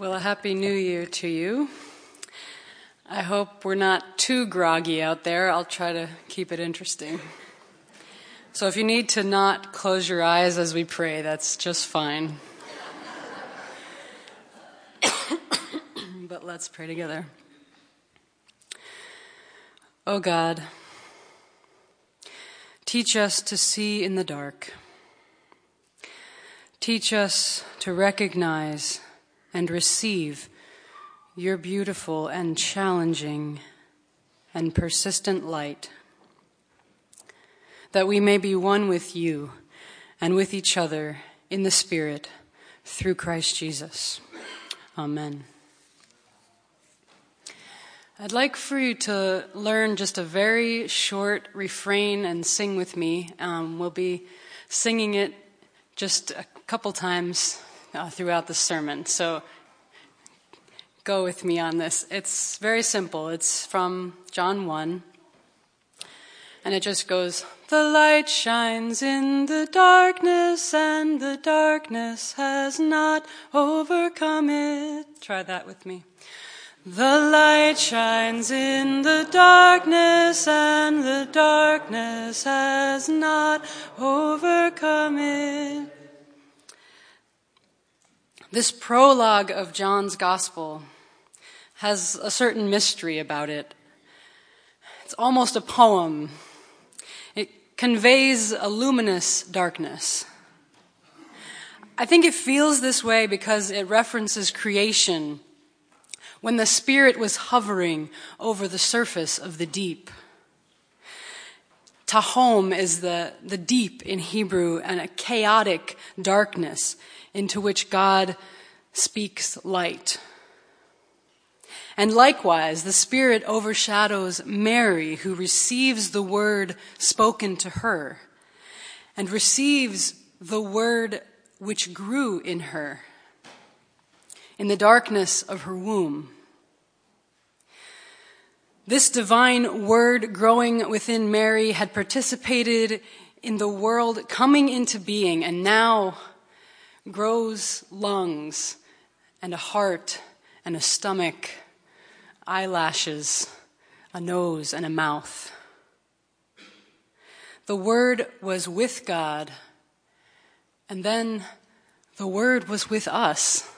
Well, a happy new year to you. I hope we're not too groggy out there. I'll try to keep it interesting. So if you need to not close your eyes as we pray, that's just fine. but let's pray together. Oh God, teach us to see in the dark. Teach us to recognize and receive your beautiful and challenging and persistent light, that we may be one with you and with each other in the Spirit through Christ Jesus. Amen. I'd like for you to learn just a very short refrain and sing with me. Um, we'll be singing it just a couple times uh, throughout the sermon. So go with me on this. It's very simple. It's from John 1. And it just goes, The light shines in the darkness, and the darkness has not overcome it. Try that with me. The light shines in the darkness, and the darkness has not overcome it. This prologue of John's Gospel has a certain mystery about it. It's almost a poem. It conveys a luminous darkness. I think it feels this way because it references creation when the Spirit was hovering over the surface of the deep. Tehom is the, the deep in Hebrew and a chaotic darkness into which God speaks light. And likewise, the Spirit overshadows Mary, who receives the word spoken to her and receives the word which grew in her in the darkness of her womb. This divine word growing within Mary had participated in the world coming into being and now grows lungs and a heart and a stomach, eyelashes, a nose, and a mouth. The Word was with God, and then the Word was with us.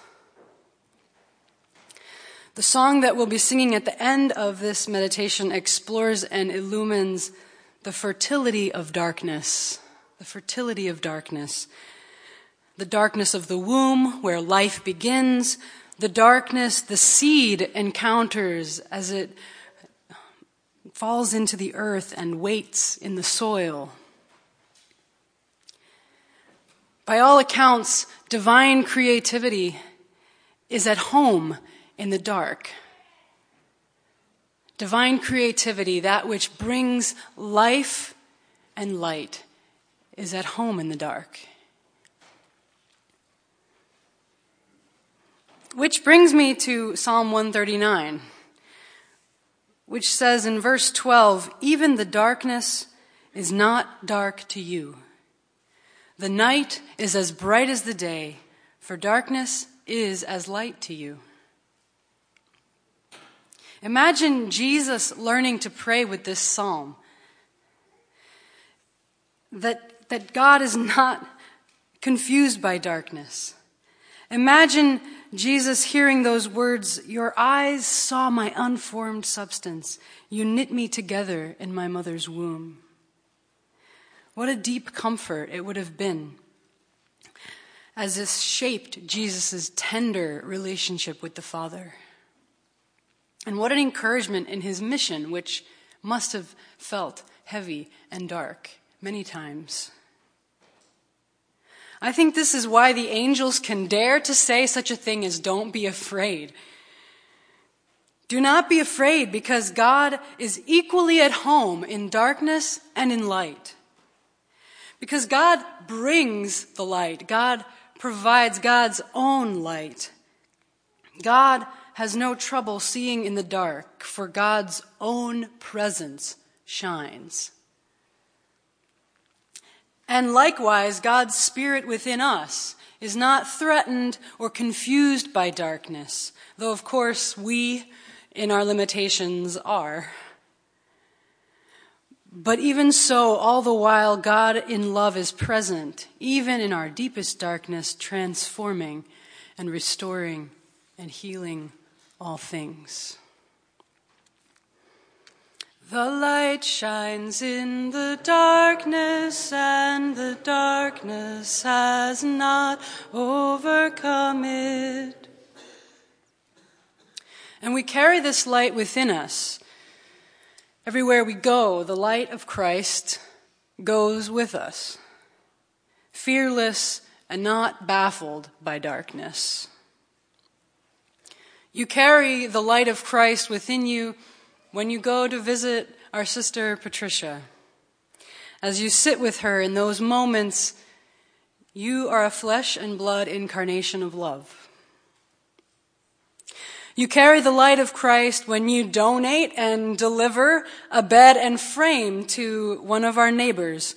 The song that we'll be singing at the end of this meditation explores and illumines the fertility of darkness. The fertility of darkness the darkness of the womb where life begins, the darkness the seed encounters as it falls into the earth and waits in the soil. By all accounts, divine creativity is at home in the dark. Divine creativity, that which brings life and light, is at home in the dark. Which brings me to Psalm 139, which says in verse 12, even the darkness is not dark to you. The night is as bright as the day, for darkness is as light to you. Imagine Jesus learning to pray with this psalm. That, that God is not confused by darkness. Imagine Jesus hearing those words, Your eyes saw my unformed substance. You knit me together in my mother's womb. What a deep comfort it would have been as this shaped Jesus' tender relationship with the Father. And what an encouragement in his mission, which must have felt heavy and dark many times. I think this is why the angels can dare to say such a thing as don't be afraid. Do not be afraid because God is equally at home in darkness and in light. Because God brings the light. God provides God's own light. God has no trouble seeing in the dark, for God's own presence shines. And likewise, God's Spirit within us is not threatened or confused by darkness, though of course we, in our limitations, are. But even so, all the while, God in love is present, even in our deepest darkness, transforming and restoring and healing all things. The light shines in the darkness, and the darkness has not overcome it. And we carry this light within us Everywhere we go, the light of Christ goes with us, fearless and not baffled by darkness. You carry the light of Christ within you when you go to visit our sister Patricia. As you sit with her in those moments, you are a flesh and blood incarnation of love. You carry the light of Christ when you donate and deliver a bed and frame to one of our neighbors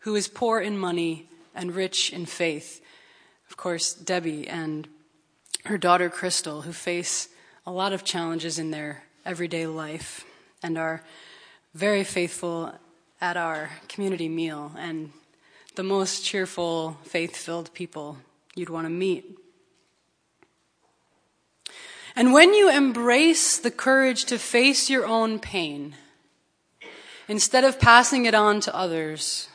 who is poor in money and rich in faith. Of course, Debbie and her daughter Crystal, who face a lot of challenges in their everyday life and are very faithful at our community meal and the most cheerful, faith filled people you'd want to meet. And when you embrace the courage to face your own pain, instead of passing it on to others,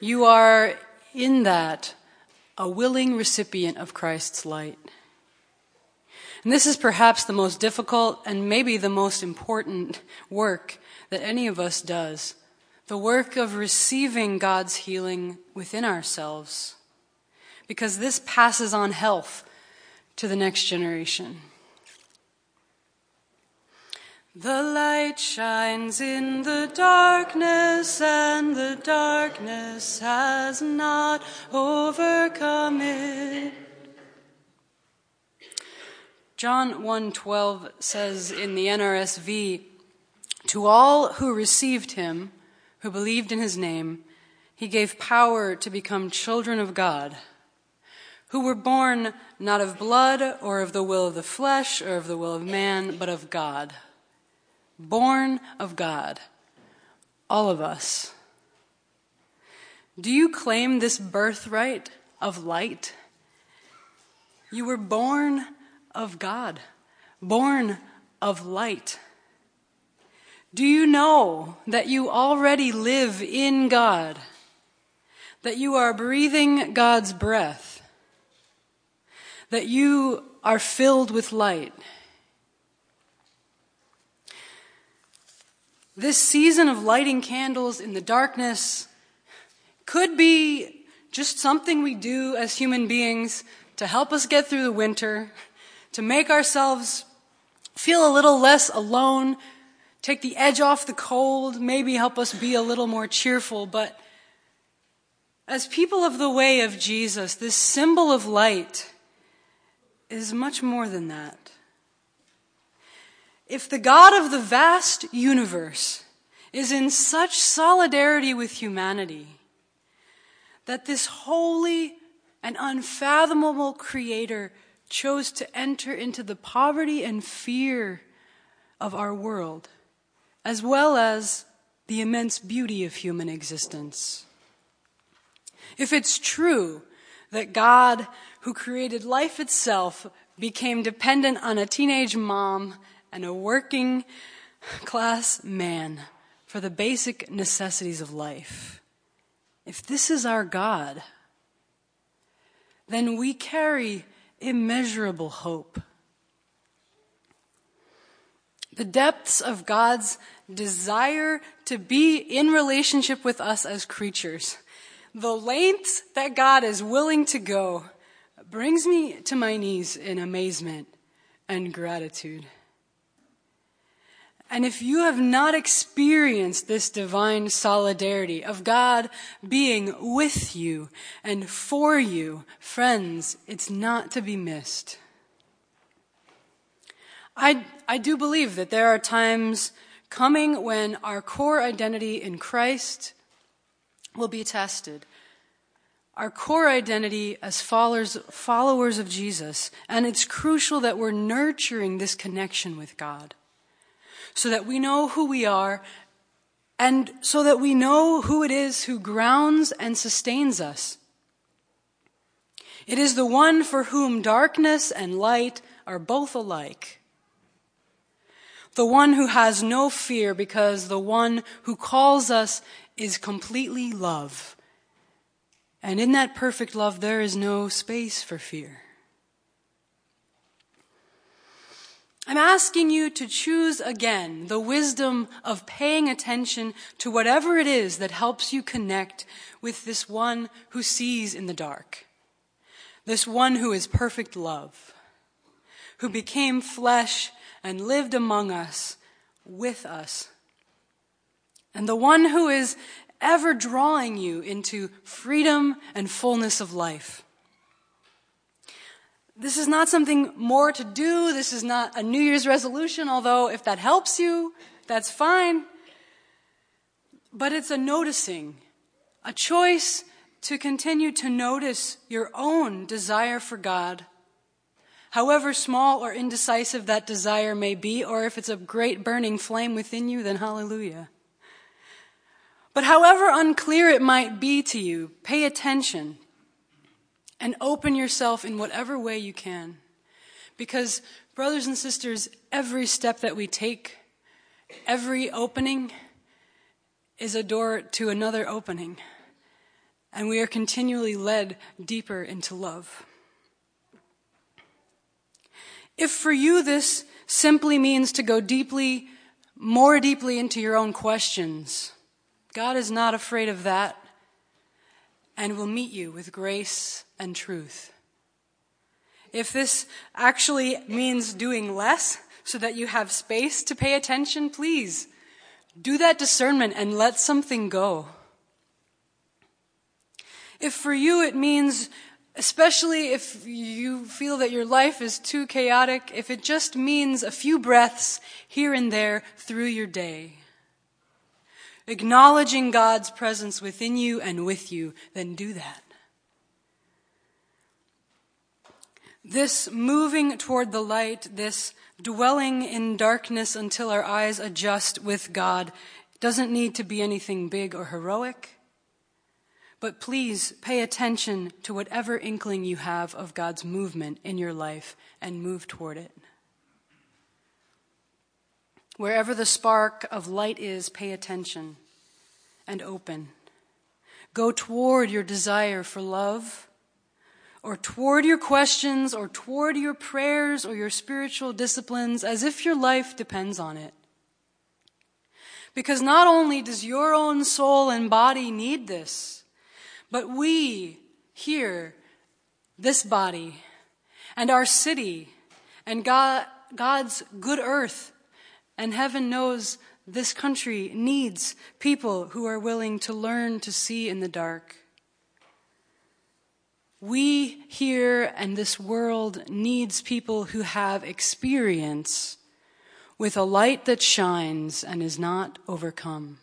you are in that a willing recipient of Christ's light. And this is perhaps the most difficult and maybe the most important work that any of us does the work of receiving God's healing within ourselves. Because this passes on health to the next generation. The light shines in the darkness, and the darkness has not overcome it. John 1:12 says in the NRSV, "To all who received him, who believed in his name, he gave power to become children of God." who were born not of blood or of the will of the flesh or of the will of man, but of God. Born of God. All of us. Do you claim this birthright of light? You were born of God, born of light. Do you know that you already live in God? That you are breathing God's breath? that you are filled with light. This season of lighting candles in the darkness could be just something we do as human beings to help us get through the winter, to make ourselves feel a little less alone, take the edge off the cold, maybe help us be a little more cheerful. But as people of the way of Jesus, this symbol of light is much more than that. If the God of the vast universe is in such solidarity with humanity that this holy and unfathomable creator chose to enter into the poverty and fear of our world, as well as the immense beauty of human existence. If it's true that God who created life itself, became dependent on a teenage mom and a working class man for the basic necessities of life. If this is our God, then we carry immeasurable hope. The depths of God's desire to be in relationship with us as creatures, the lengths that God is willing to go brings me to my knees in amazement and gratitude. And if you have not experienced this divine solidarity of God being with you and for you, friends, it's not to be missed. I, I do believe that there are times coming when our core identity in Christ will be tested our core identity as followers, followers of Jesus, and it's crucial that we're nurturing this connection with God so that we know who we are and so that we know who it is who grounds and sustains us. It is the one for whom darkness and light are both alike. The one who has no fear because the one who calls us is completely love. And in that perfect love, there is no space for fear. I'm asking you to choose again the wisdom of paying attention to whatever it is that helps you connect with this one who sees in the dark, this one who is perfect love, who became flesh and lived among us, with us, and the one who is ever drawing you into freedom and fullness of life. This is not something more to do. This is not a New Year's resolution, although if that helps you, that's fine. But it's a noticing, a choice to continue to notice your own desire for God, however small or indecisive that desire may be, or if it's a great burning flame within you, then hallelujah. But however unclear it might be to you, pay attention and open yourself in whatever way you can. Because, brothers and sisters, every step that we take, every opening is a door to another opening. And we are continually led deeper into love. If for you this simply means to go deeply, more deeply into your own questions, God is not afraid of that and will meet you with grace and truth. If this actually means doing less so that you have space to pay attention, please do that discernment and let something go. If for you it means, especially if you feel that your life is too chaotic, if it just means a few breaths here and there through your day, acknowledging God's presence within you and with you, then do that. This moving toward the light, this dwelling in darkness until our eyes adjust with God, doesn't need to be anything big or heroic. But please pay attention to whatever inkling you have of God's movement in your life and move toward it. Wherever the spark of light is, pay attention and open. Go toward your desire for love, or toward your questions, or toward your prayers, or your spiritual disciplines, as if your life depends on it. Because not only does your own soul and body need this, but we here, this body, and our city, and God, God's good earth and heaven knows this country needs people who are willing to learn to see in the dark. We here and this world needs people who have experience with a light that shines and is not overcome.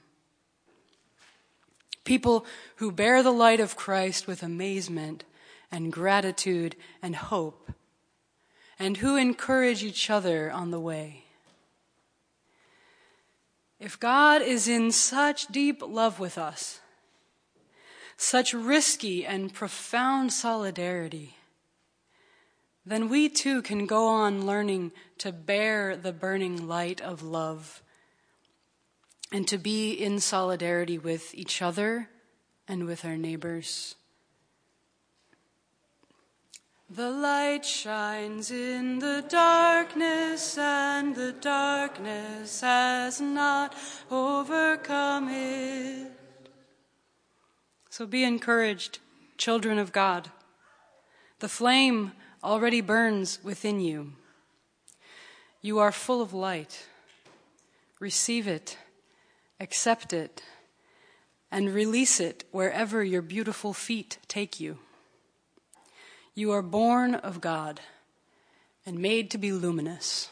People who bear the light of Christ with amazement and gratitude and hope, and who encourage each other on the way. If God is in such deep love with us, such risky and profound solidarity, then we too can go on learning to bear the burning light of love and to be in solidarity with each other and with our neighbors. The light shines in the darkness, and the darkness has not overcome it. So be encouraged, children of God. The flame already burns within you. You are full of light. Receive it, accept it, and release it wherever your beautiful feet take you. You are born of God and made to be luminous.